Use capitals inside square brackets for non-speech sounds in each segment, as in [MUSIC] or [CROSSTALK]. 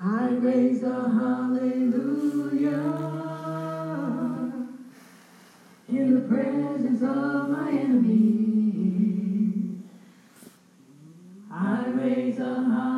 I raise a hallelujah in the presence of my enemy. I raise a hallelujah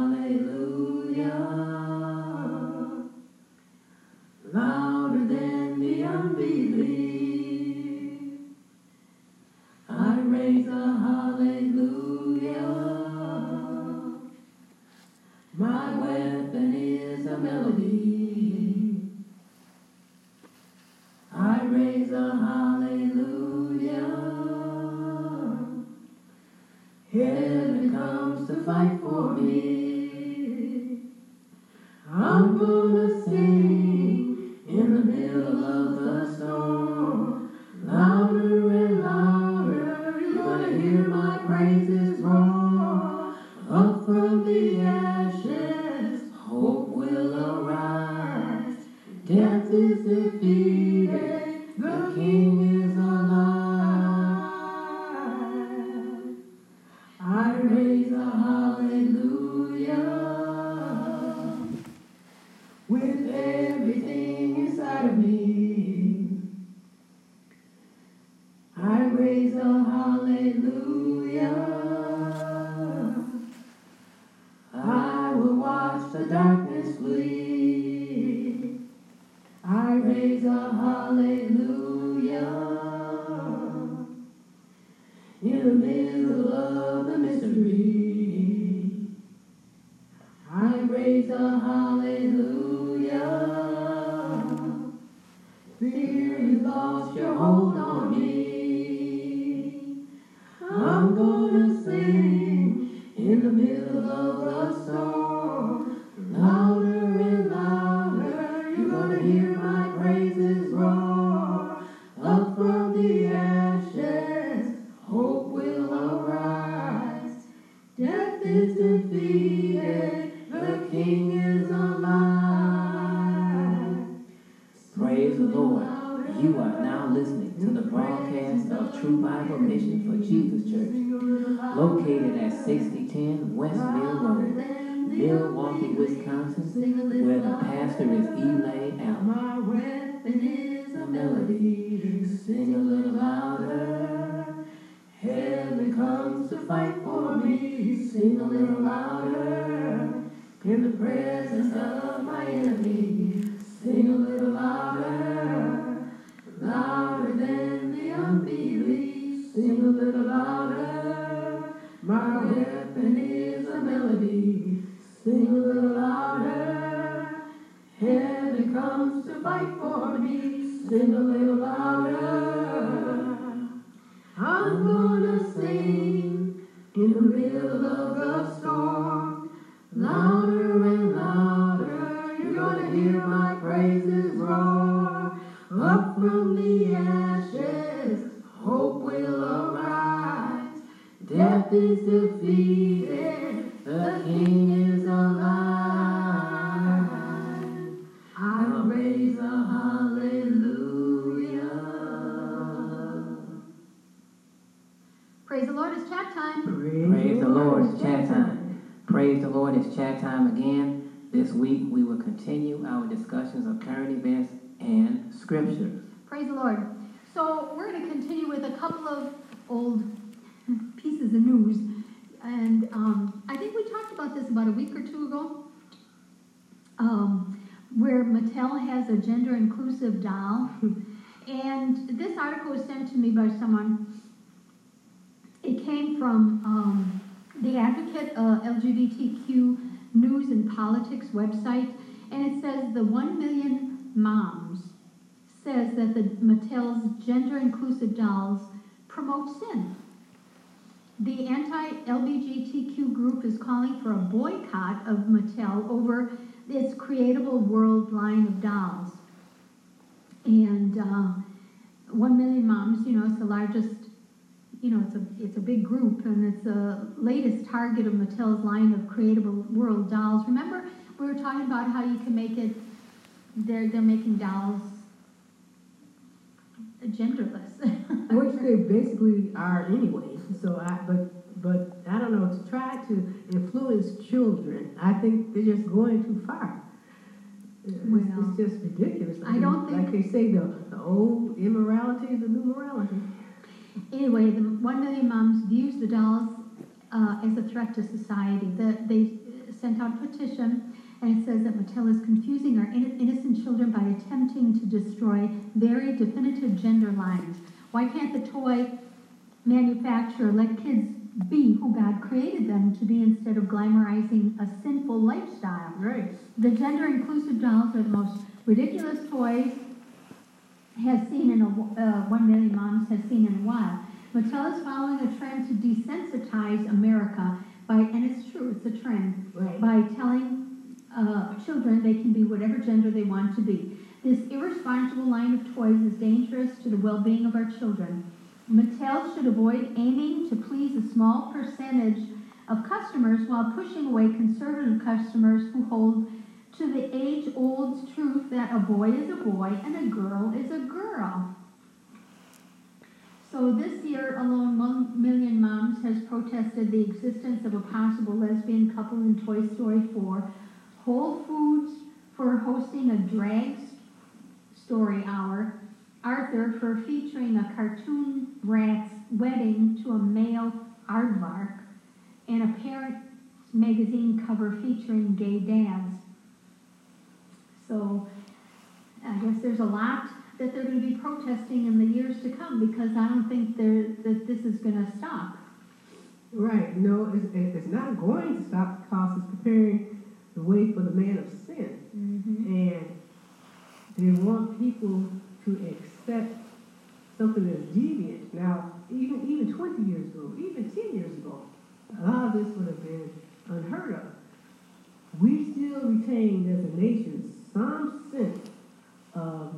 I raise a hallelujah. Fear you lost your hold on me. Sing a little louder. In the presence of my enemy. Sing a little louder. Louder than the unbelief. Sing a little louder. My weapon is a melody. Sing a little louder. Heaven comes to fight for me. Sing a little louder. I'm gonna of the storm. Louder This week we will continue our discussions of current events and scriptures. Praise the Lord. So we're going to continue with a couple of old pieces of news. And um, I think we talked about this about a week or two ago, um, where Mattel has a gender inclusive doll. and this article was sent to me by someone. It came from um, the Advocate uh, LGBTQ News and Politics website, and it says the 1 million moms says that the Mattel's gender inclusive dolls promote sin. The anti-LGBTQ group is calling for a boycott of Mattel over its Creatable World line of dolls. And uh, one million moms, you know, it's the largest, you know, it's a it's a big group, and it's the latest target of Mattel's line of Creatable World dolls. Remember, we were talking about how you can make it. They're they're making dolls genderless. [LAUGHS] Which they basically are anyway. So I, but, but I don't know, to try to influence children, I think they're just going too far. It's, Well, it's just ridiculous. I don't think- Like they say, the, the old immorality is the new morality. Anyway, the One Million Moms views the dolls uh, as a threat to society. The, they sent out a petition, and it says that Mattel is confusing our inno- innocent children by attempting to destroy very definitive gender lines. Why can't the toy manufacturer let kids be who God created them to be instead of glamorizing a sinful lifestyle? Right. The gender inclusive dolls are the most ridiculous toys has seen in a uh, one million moms has seen in a while. Mattel is following a trend to desensitize America by, and it's true, it's a trend, Right. by telling uh, children they can be whatever gender they want to be. This irresponsible line of toys is dangerous to the well-being of our children. Mattel should avoid aiming to please a small percentage of customers while pushing away conservative customers who hold to the age-old truth that a boy is a boy and a girl is a girl. So this year alone, one million moms has protested the existence of a possible lesbian couple in Toy Story 4. Whole Foods for hosting a drag story hour. Arthur for featuring a cartoon rat's wedding to a male aardvark. And a parent magazine cover featuring gay dads. So I guess there's a lot that they're going to be protesting in the years to come because I don't think that this is going to stop. Right. No, it's, it's not going to stop because it's preparing the way for the man of sin. Mm-hmm. And they want people to accept something that's deviant. Now, even even 20 years ago, even 10 years ago, a lot of this would have been unheard of. We still retain as a nation some sense of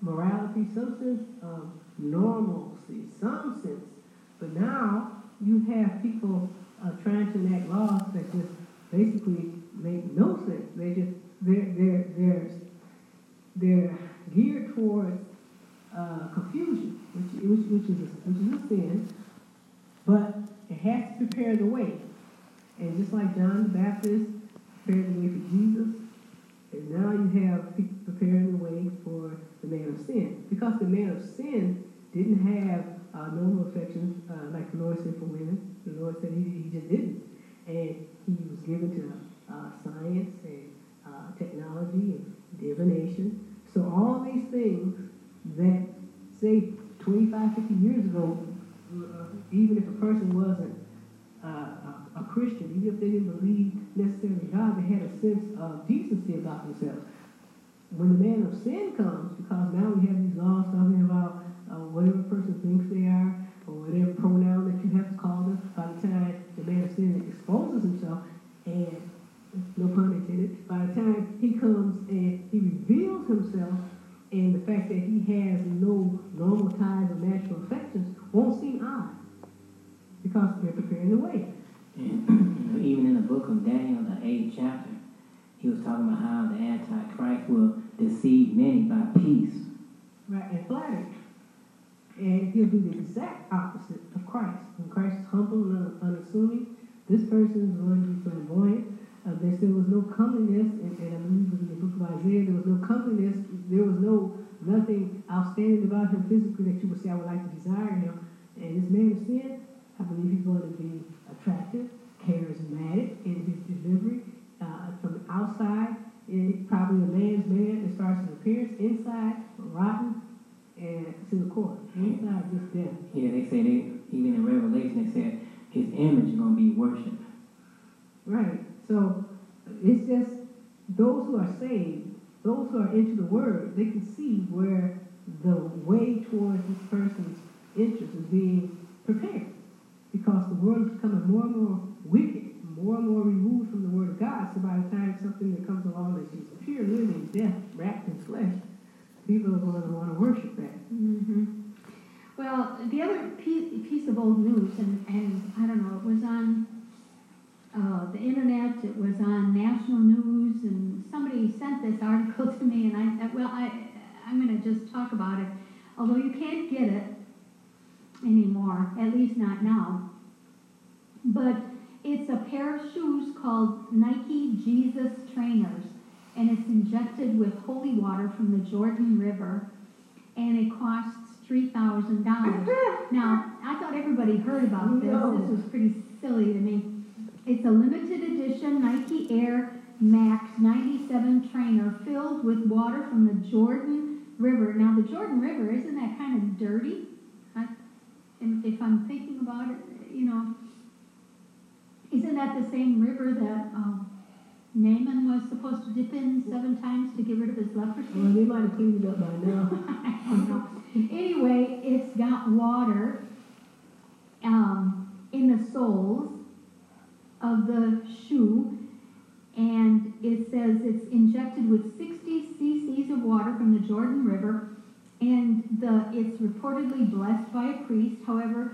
morality, some sense of normalcy, some sense. But now you have people uh, trying to enact laws that just basically make no sense. They just they're they're they're they're geared towards uh, confusion, which, which which is a, which is a sin. But it has to prepare the way, and just like John the Baptist prepared the way for Jesus, and now you have people preparing the way for the man of sin, because the man of sin didn't have uh, normal affections uh, like the Lord said for women. The Lord said he, he just didn't, and he was given to uh, science and uh, technology and divination. So all these things that say 25, 50 years ago, uh, even if a person wasn't uh, a, Christian, even if they didn't believe necessarily God, they had a sense of decency about themselves. When the man of sin comes, because now we have these laws talking about uh, whatever person thinks they are, or whatever pronoun that you have to call them, by the time the man of sin exposes himself, and no pun intended, by the time he comes and he reveals himself, and the fact that he has no normal ties or natural affections won't seem odd, because they're preparing the way. And [CLEARS THROAT] even in the book of Daniel, the eighth chapter, he was talking about how the Antichrist will deceive many by peace. Right, and flattery. And he'll do the exact opposite of Christ. When Christ is humble and unassuming, this person is going to be flamboyant. Uh, there still was no comeliness, and, and I believe in the book of Isaiah, there was no comeliness, there was no nothing outstanding about him physically that you would say, I would like to desire him. And this man of sin, I believe he's going to be attractive, charismatic in his delivery. Uh, from the outside, and probably a man's man as far as his appearance. Inside, rotten and to the core. Inside, just death. Yeah, they say they even in Revelation they said his image is gonna be worshipped. Right. So it's just those who are saved, those who are into the word, they can see where the way towards this person's interest is being prepared. Because the world is becoming more and more wicked, more and more removed from the word of God. So by the time something that comes along that's just pure living death wrapped in flesh, people are going to want to worship that. hmm Well, the other piece, piece of old news, and, and I don't know, it was on uh, the internet, it was on national news, and somebody sent this article [LAUGHS] to me, and I, well, I, I'm going to just talk about it. Although you can't get it anymore, at least not now. But it's a pair of shoes called Nike Jesus Trainers. And it's injected with holy water from the Jordan River, and it costs three thousand dollars. Now, I thought everybody heard about this. No. This was pretty silly to me. It's a limited edition Nike Air Max 97 trainer filled with water from the Jordan River. Now, the Jordan River isn't that kind of dirty? And if I'm thinking about it, you know, isn't that the same river that um, Naaman was supposed to dip in seven times to get rid of his leprosy? Well, they might have cleaned it up by now. I don't know. Anyway, it's got water um, in the soles of the shoe, and it says it's injected with 60 cc's of water from the Jordan River, and the it's reportedly blessed by a priest. However,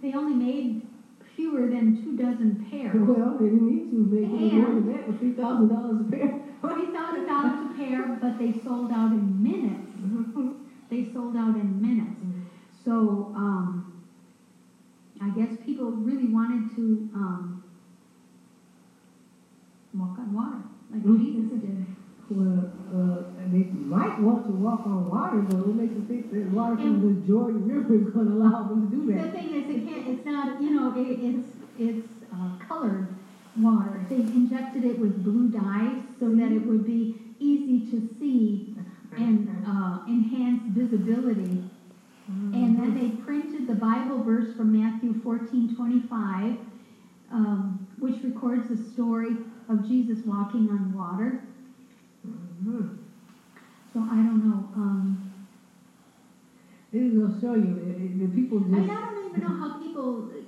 they only made fewer than two dozen pairs. Well, they didn't need to make it more than that for three thousand dollars a pair. Three thousand dollars a pair, but they sold out in minutes. They sold out in minutes. So, um, I guess people really wanted to, um, walk on water, like Mhm. Jesus did. Well, uh, they might want to walk on water, but what makes you think that water from the Jordan River is gonna allow them to do that? The thing is, it can't, it's not, you know, it, it's, it's, uh, colored water. They injected it with blue dye so that it would be easy to see and, uh, enhance visibility. And then they printed the Bible verse from Matthew fourteen twenty-five, um, which records the story of Jesus walking on water. Mm-hmm. So I don't know, um, This is gonna show you, the, the people I mean, I don't even know how people, eh,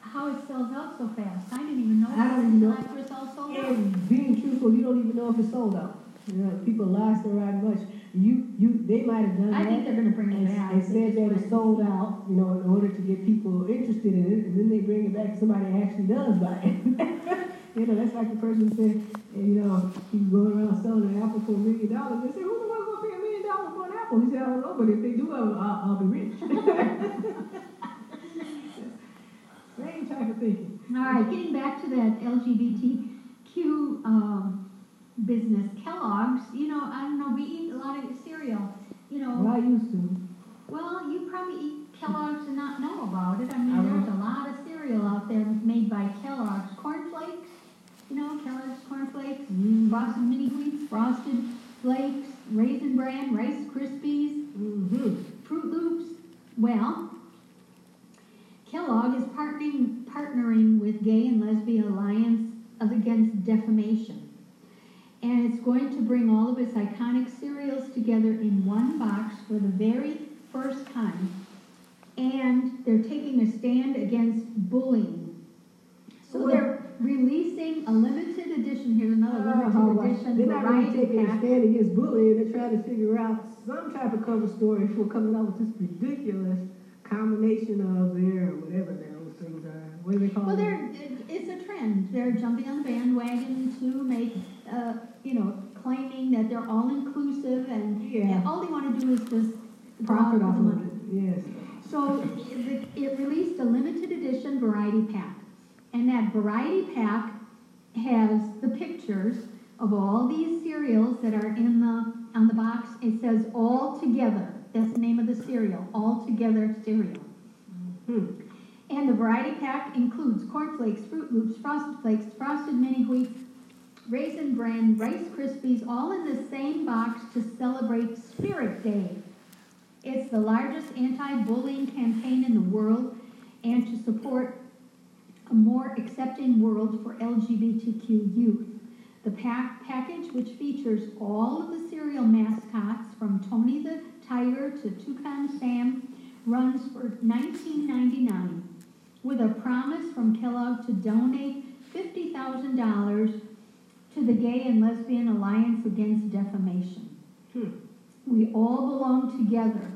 how it sells out so fast. I didn't even know I don't even know. after it's all sold out. and being truthful, you don't even know if it's sold out. You know, people so right much. You, you, they might have done I think that. they're gonna bring And, it back. and said that it's sold out, you know, in order to get people interested in it, and then they bring it back to somebody actually does buy it. [LAUGHS] You know, that's like the person said, you know, he's going around selling an apple for a million dollars. They say, who's the one gonna pay a million dollars for an apple? He said, I don't know, but if they do, I'll, I'll, be rich. [LAUGHS] Same type of thinking. All right, getting back to that LGBTQ um, business, Kellogg's. You know, I don't know. We eat a lot of cereal. You know, Well, I used to. well, you probably eat Kellogg's and not know about it. I mean, I there's a lot of cereal out there made by Kellogg's. Cornflakes. You know, Kellogg's cornflakes, frosted mini wheats, frosted flakes, raisin bran, Rice Krispies. Mm-hmm. Froot Loops, well, Kellogg is partnering, partnering with Gay and Lesbian Alliance Against Defamation. And it's going to bring all of its iconic cereals together in one box for the very first time. And they're taking a stand against bullying. So they're releasing a limited edition, here's another limited edition They're not really variety taking a stand against bullying, they're trying to figure out some type of cover story for coming up with this ridiculous combination of their, whatever those things are, what do they call Well, them? it's a trend. They're jumping on the bandwagon to make, uh, you know, claiming that they're all inclusive and, Yeah. and all they want to do is just Profit off of money. it, yes. So it, it released a limited edition variety pack. And that variety pack has the pictures of all these cereals that are in the, on the box. It says all together. That's the name of the cereal, all together cereal. Hmm. And the variety pack includes cornflakes, Froot Loops, Frosted Flakes, Frosted Mini Wheats, Raisin Bran, Rice Krispies, all in the same box to celebrate Spirit Day. It's the largest anti-bullying campaign in the world and to support a more accepting world for LGBTQ youth. The pack package, which features all of the cereal mascots from Tony the Tiger to Toucan Sam, runs for $19.99 with a promise from Kellogg to donate $50,000 to the Gay and Lesbian Alliance Against Defamation. Hmm. We all belong together.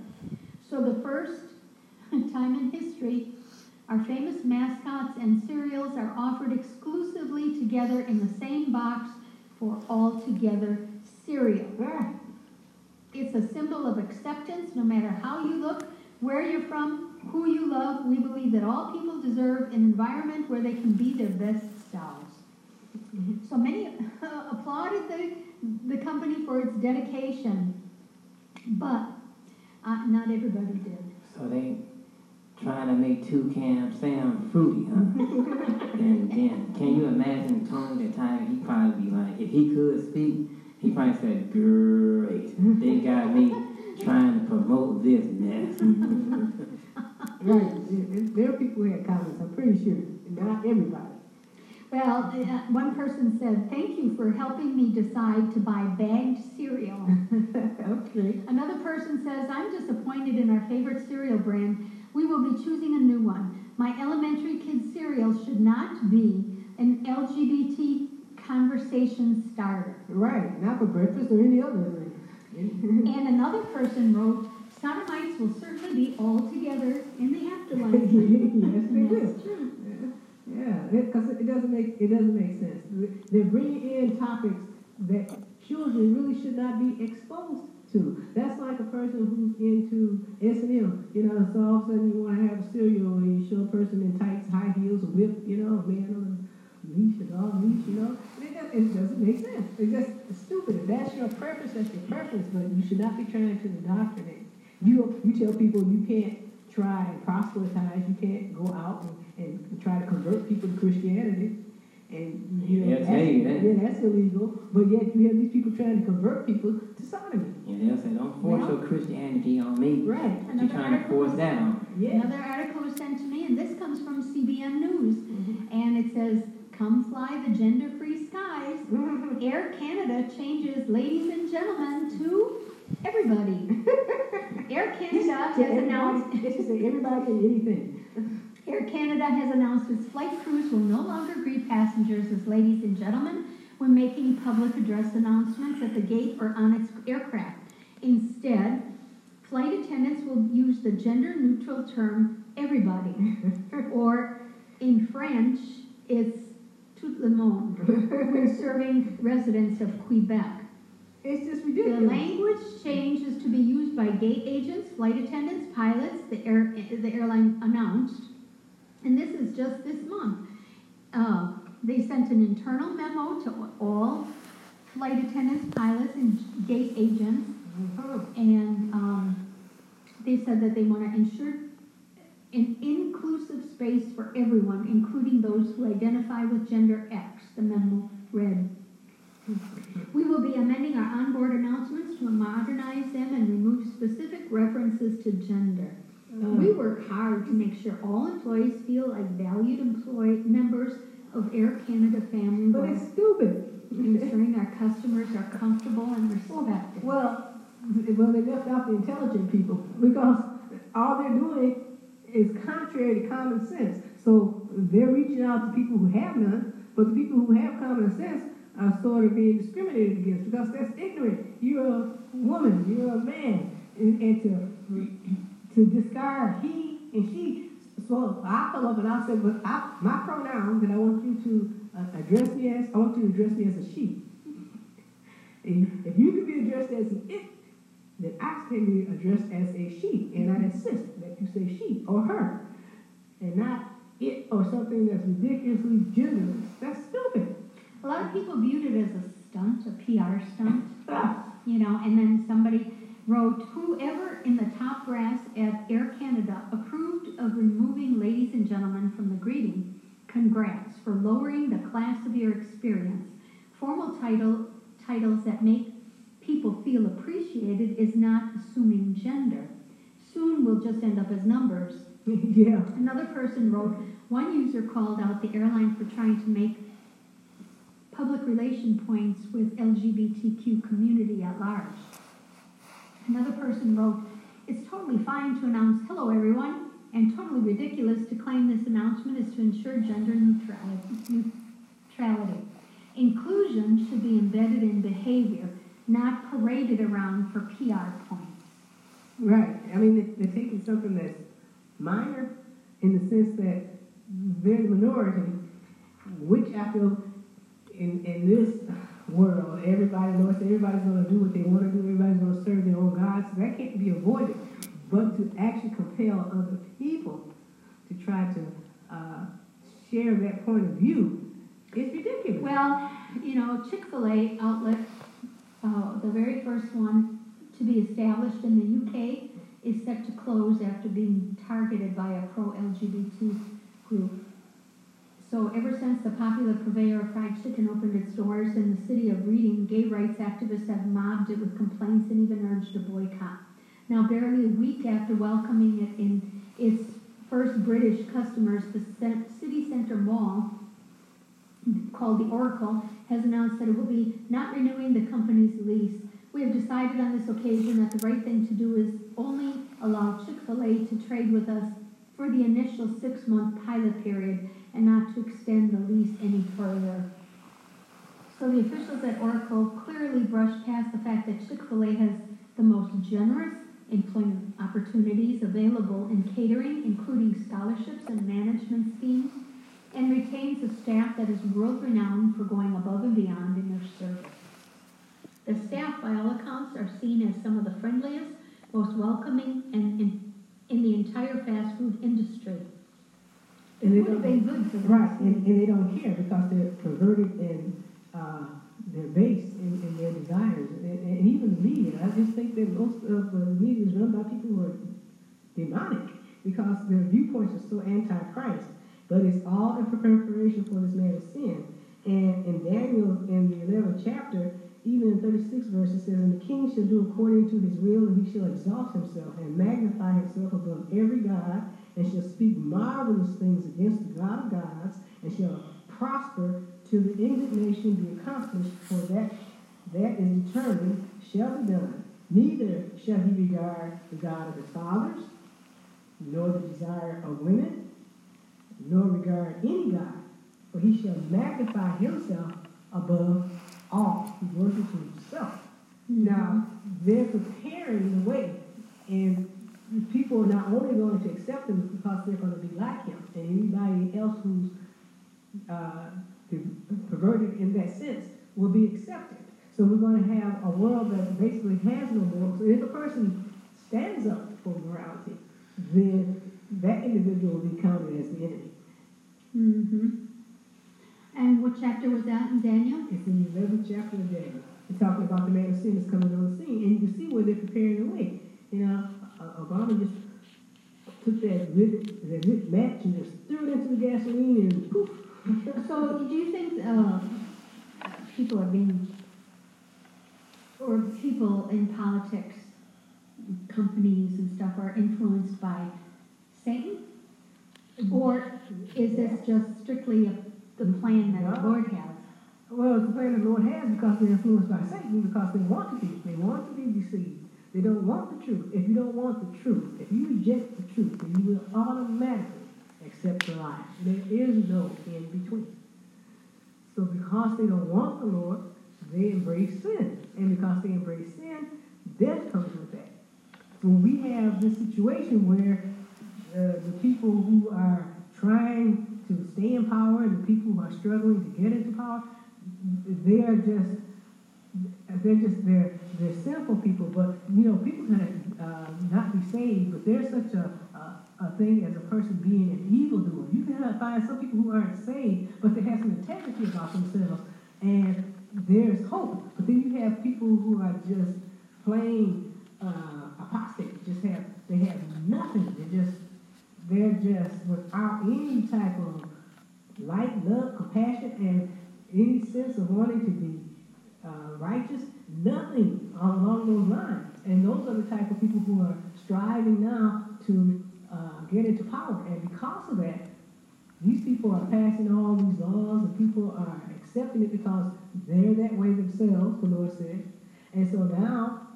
So the first [LAUGHS] time in history, our famous mascots and cereals are offered exclusively together in the same box for all together cereal. It's a symbol of acceptance, no matter how you look, where you're from, who you love. We believe that all people deserve an environment where they can be their best selves. So many [LAUGHS] applauded the, the company for its dedication, but uh, not everybody did. So they trying to make two Toucan sound fruity, huh? and [LAUGHS] then, can you imagine the Tony the Tiger? He probably be like, if he could speak, he probably said, "Great, they got me trying to promote this mess." [LAUGHS] Right, there are people who had comments, I'm pretty sure, not everybody. Well, uh, one person said, "Thank you for helping me decide to buy bagged cereal." [LAUGHS] Okay. Another person says, "I'm disappointed in our favorite cereal brand. We will be choosing a new one. My elementary kids cereal should not be an LGBT conversation starter." Right, not for breakfast or any other thing. [LAUGHS] And another person wrote, "Sodomites will certainly be all together in the afterlife." [LAUGHS] Yes, they do. that's true. Yeah, because it doesn't make, it doesn't make sense. They're bringing in topics that children really should not be exposed to. That's like a person who's into S and M. You know, so all of a sudden you want to have a cereal and you show a person in tights, high heels, a whip, you know, a man on a leash, a dog leash, you know. It doesn't, it doesn't make sense. It's just stupid. If that's your preference, that's your preference, but you should not be trying to indoctrinate. You, you tell people you can't try and proselytize, you can't go out and, and try to convert people to Christianity. And, you know, They'll that's, tell that. yeah, that's illegal. But yet you have these people trying to convert people to sodomy. And they'll say, "Don't force Well- your Christianity on me." Right. But you're trying to force that on. Yeah. Another article was sent to me, and this comes from CBN News, Mhm. and it says, "Come fly the gender-free skies." Mhm. Air Canada changes ladies and gentlemen to everybody. [LAUGHS] Air Canada has announced It should say everybody and anything. Air Canada has announced its flight crews will no longer greet passengers as ladies and gentlemen when making public address announcements at the gate or on its aircraft. Instead, flight attendants will use the gender-neutral term everybody, [LAUGHS] or in French, it's tout le monde, [LAUGHS] when serving residents of Quebec. It's just ridiculous. The language change is to be used by gate agents, flight attendants, pilots, the air, the airline announced. And this is just this month. Uh, they sent an internal memo to all flight attendants, pilots, and gate agents. Mhm. And, um, they said that they want to ensure an inclusive space for everyone, including those who identify with gender X, the memo read. We will be amending our onboard announcements to modernize them and remove specific references to gender. We um, work hard to make sure all employees feel like valued employee members of Air Canada family, But it's stupid. ensuring our customers are comfortable and respected. Well, well, they left out the intelligent people because all they're doing is contrary to common sense. So they're reaching out to people who have none, but the people who have common sense are sort of being discriminated against because that's ignorant. You're a woman, you're a man, and, and to to discard he and she. So I come up and I said, but I, my pronoun that I want you to uh, address me as, I want you to address me as a she. And if you can be addressed as an it, then I can be addressed as a she, and I insist that you say she or her, and not it or something that's ridiculously genderless. That's stupid. A lot of people viewed it as a stunt, a PR stunt. Ah, you know, and then somebody wrote, whoever in the top brass at Air Canada approved of removing ladies and gentlemen from the greeting, congrats for lowering the class of your experience. Formal title titles that make people feel appreciated is not assuming gender. Soon we'll just end up as numbers. [LAUGHS] yeah. Another person wrote, one user called out the airline for trying to make public relation points with LGBTQ community at large. Another person wrote, it's totally fine to announce hello everyone, and totally ridiculous to claim this announcement is to ensure gender neutrality. Inclusion should be embedded in behavior, not paraded around for PR points. Right. I mean, they- they're taking something that's minor in the sense that they're the minority, which I feel in, in this world, everybody Lord, that everybody's going to do what they want to do, everybody's going to serve their own gods. So that can't be avoided. But to actually compel other people to try to uh, share that point of view is ridiculous. Well, you know, Chick-fil-A outlet, uh, the very first one to be established in the UK is set to close after being targeted by a pro-LGBT group. So ever since the popular purveyor of fried chicken opened its doors in the city of Reading, gay rights activists have mobbed it with complaints and even urged a boycott. Now, barely a week after welcoming it in its first British customers, the city center mall, called the Oracle, has announced that it will be not renewing the company's lease. We have decided on this occasion that the right thing to do is only allow Chick-fil-A to trade with us for the initial six-month pilot period and not to extend the lease any further. So the officials at Oracle clearly brushed past the fact that Chick-fil-A has the most generous employment opportunities available in catering, including scholarships and management schemes, and retains a staff that is world-renowned for going above and beyond in their service. The staff, by all accounts, are seen as some of the friendliest, most welcoming, and in, in the entire fast food industry. And they don't, been good for right, and, and they don't care because they're perverted in, uh, their base and, and their desires. And, and even the media, I just think that most of the media is run by people who are demonic because their viewpoints are so anti-Christ. But it's all in preparation for this man of sin. And in Daniel, in the 11th chapter, even in 36 verses, it says, And the king shall do according to his will, and he shall exalt himself and magnify himself above every god, and shall speak marvelous things against the God of gods, and shall prosper till the indignation be accomplished, for that that is determined shall be done. Neither shall he regard the God of his fathers, nor the desire of women, nor regard any God, for he shall magnify himself above all. He worships himself. Mm-hmm. Now, they're preparing the way, and people are not only going to accept him because they're going to be like him, and anybody else who's uh, perverted in that sense will be accepted. So we're going to have a world that basically has no morals. So if a person stands up for morality, then that individual will be counted as the enemy. Mm-hmm. And what chapter was that in Daniel? It's in the 11th chapter of Daniel. It's talking about the man of sin is coming on the scene, and you can see where they're preparing the way. You know, uh, Obama just took that that match and just threw it into the gasoline and poof. So do you think uh, people are being, or people in politics, companies and stuff are influenced by Satan? Or is this just strictly a- the plan that the Lord has? Well, it's the plan the Lord has because they're influenced by Satan because they want to be. They want to be deceived. They don't want the truth. If you don't want the truth, if you reject the truth, then you will automatically accept the lie. There is no in between. So because they don't want the Lord, they embrace sin. And because they embrace sin, death comes with that. So we have this situation where uh, the people who are trying to stay in power and the people who are struggling to get into power, they are just they're just they're they're sinful people. But you know, people can uh, not be saved, but there's such a, a a thing as a person being an evildoer. You can find some people who aren't saved, but they have some integrity about themselves, and there's hope. But then you have people who are just plain uh, apostate. Just have they have nothing. They're just they're just without any type of light, love, compassion, and any sense of wanting to be uh, righteous. Nothing along those lines. And those are the type of people who are striving now to uh, get into power. And because of that, these people are passing all these laws, and people are accepting it because they're that way themselves. The Lord said. And so now,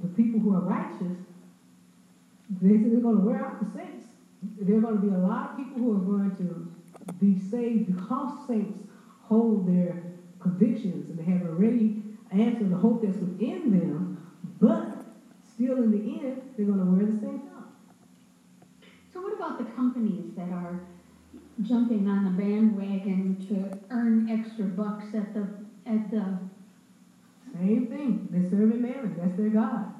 the people who are righteous they said they're going to wear out the saints. There are going to be a lot of people who are going to be saved because saints hold their convictions and they have already answered the hope that's within them, but still in the end, they're going to wear the same out. So what about the companies that are jumping on the bandwagon to earn extra bucks at the, at the, Same thing. They're serving mammon. That's their God.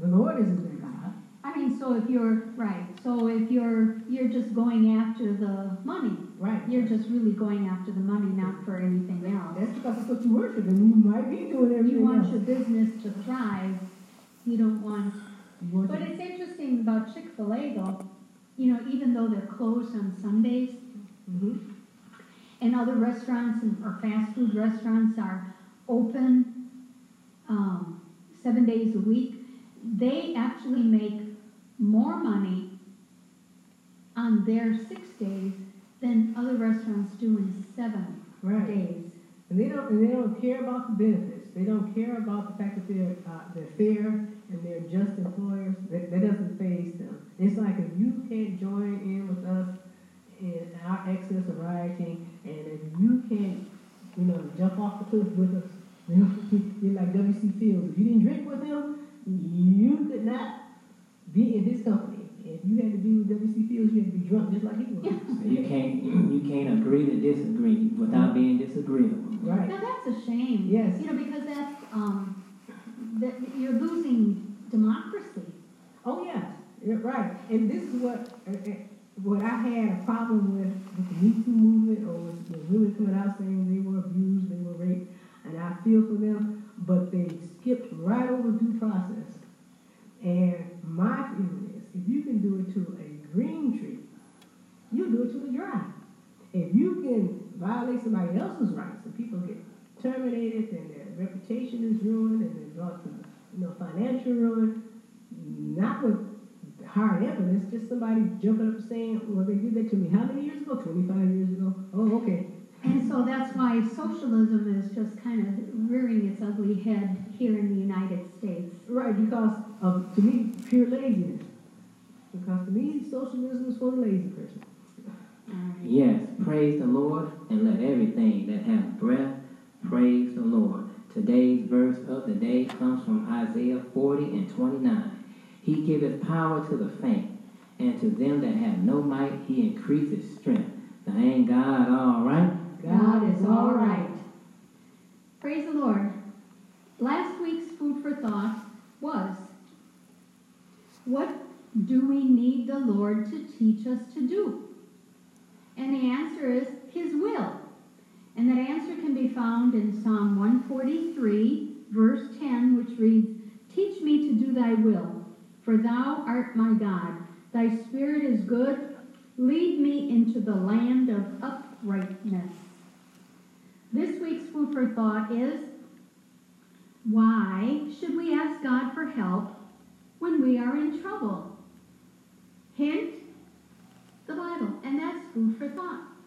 The Lord isn't their God. I mean, so if you're, right, so if you're, you're just going after the money, Right. you're just really going after the money, not for anything else. That's because it's what you worship, and you might be doing everything You want else. your business to thrive, you don't want, You worship- but it's interesting about Chick-fil-A though, you know, even though they're closed on Sundays, Mhm. and other restaurants and, or fast food restaurants are open, um, seven days a week, they actually make more money on their six days than other restaurants do in seven Right. days. And they don't, and they don't care about the benefits. They don't care about the fact that they're, uh, they're fair and they're just employers. That, that doesn't faze them. It's like if you can't join in with us in our excess of rioting, and if you can't, you know, jump off the cliff with us, [LAUGHS] you know, you're like W.C. Fields. If you didn't drink with him, you could not be in his company. If you had to be with W.C. Fields, you had to be drunk just like he was. So you can't you can't agree to disagree without being disagreeable. Right. Now, that's a shame. Yes. You know, because that's, um, that, you're losing democracy. Oh yes, you're right. And this is what uh, uh, what I had a problem with with the Me Too movement, or with the women coming out saying they were abused, they were raped, and I feel for them, but they skipped right over due process. And my feeling is, if you can do it to a green tree, you do it to a dry. If you can violate somebody else's rights, and people get terminated, and their reputation is ruined, and they're brought to you know financial ruin, not with hard evidence, just somebody jumping up and saying, well, they did that to me how many years ago? 25 years ago. Oh, okay. And so that's why socialism is just kind of rearing its ugly head here in the United States. Right, because of, to me, pure laziness. Because to me, socialism is for the lazy person. Yes, praise the Lord, and let everything that hath breath praise the Lord. Today's verse of the day comes from Isaiah 40 and 29. He giveth power to the faint, and to them that have no might he increaseth strength. Now ain't God all right? God is all right. Praise the Lord. Last week's food for thought was What do we need the Lord to teach us to do? And the answer is His will. And that answer can be found in Psalm 143, verse 10, which reads Teach me to do thy will, for thou art my God. Thy spirit is good. Lead me into the land of uprightness. This week's food for thought is Why should we ask God for help when we are in trouble? Hint, the Bible. And that's food for thought.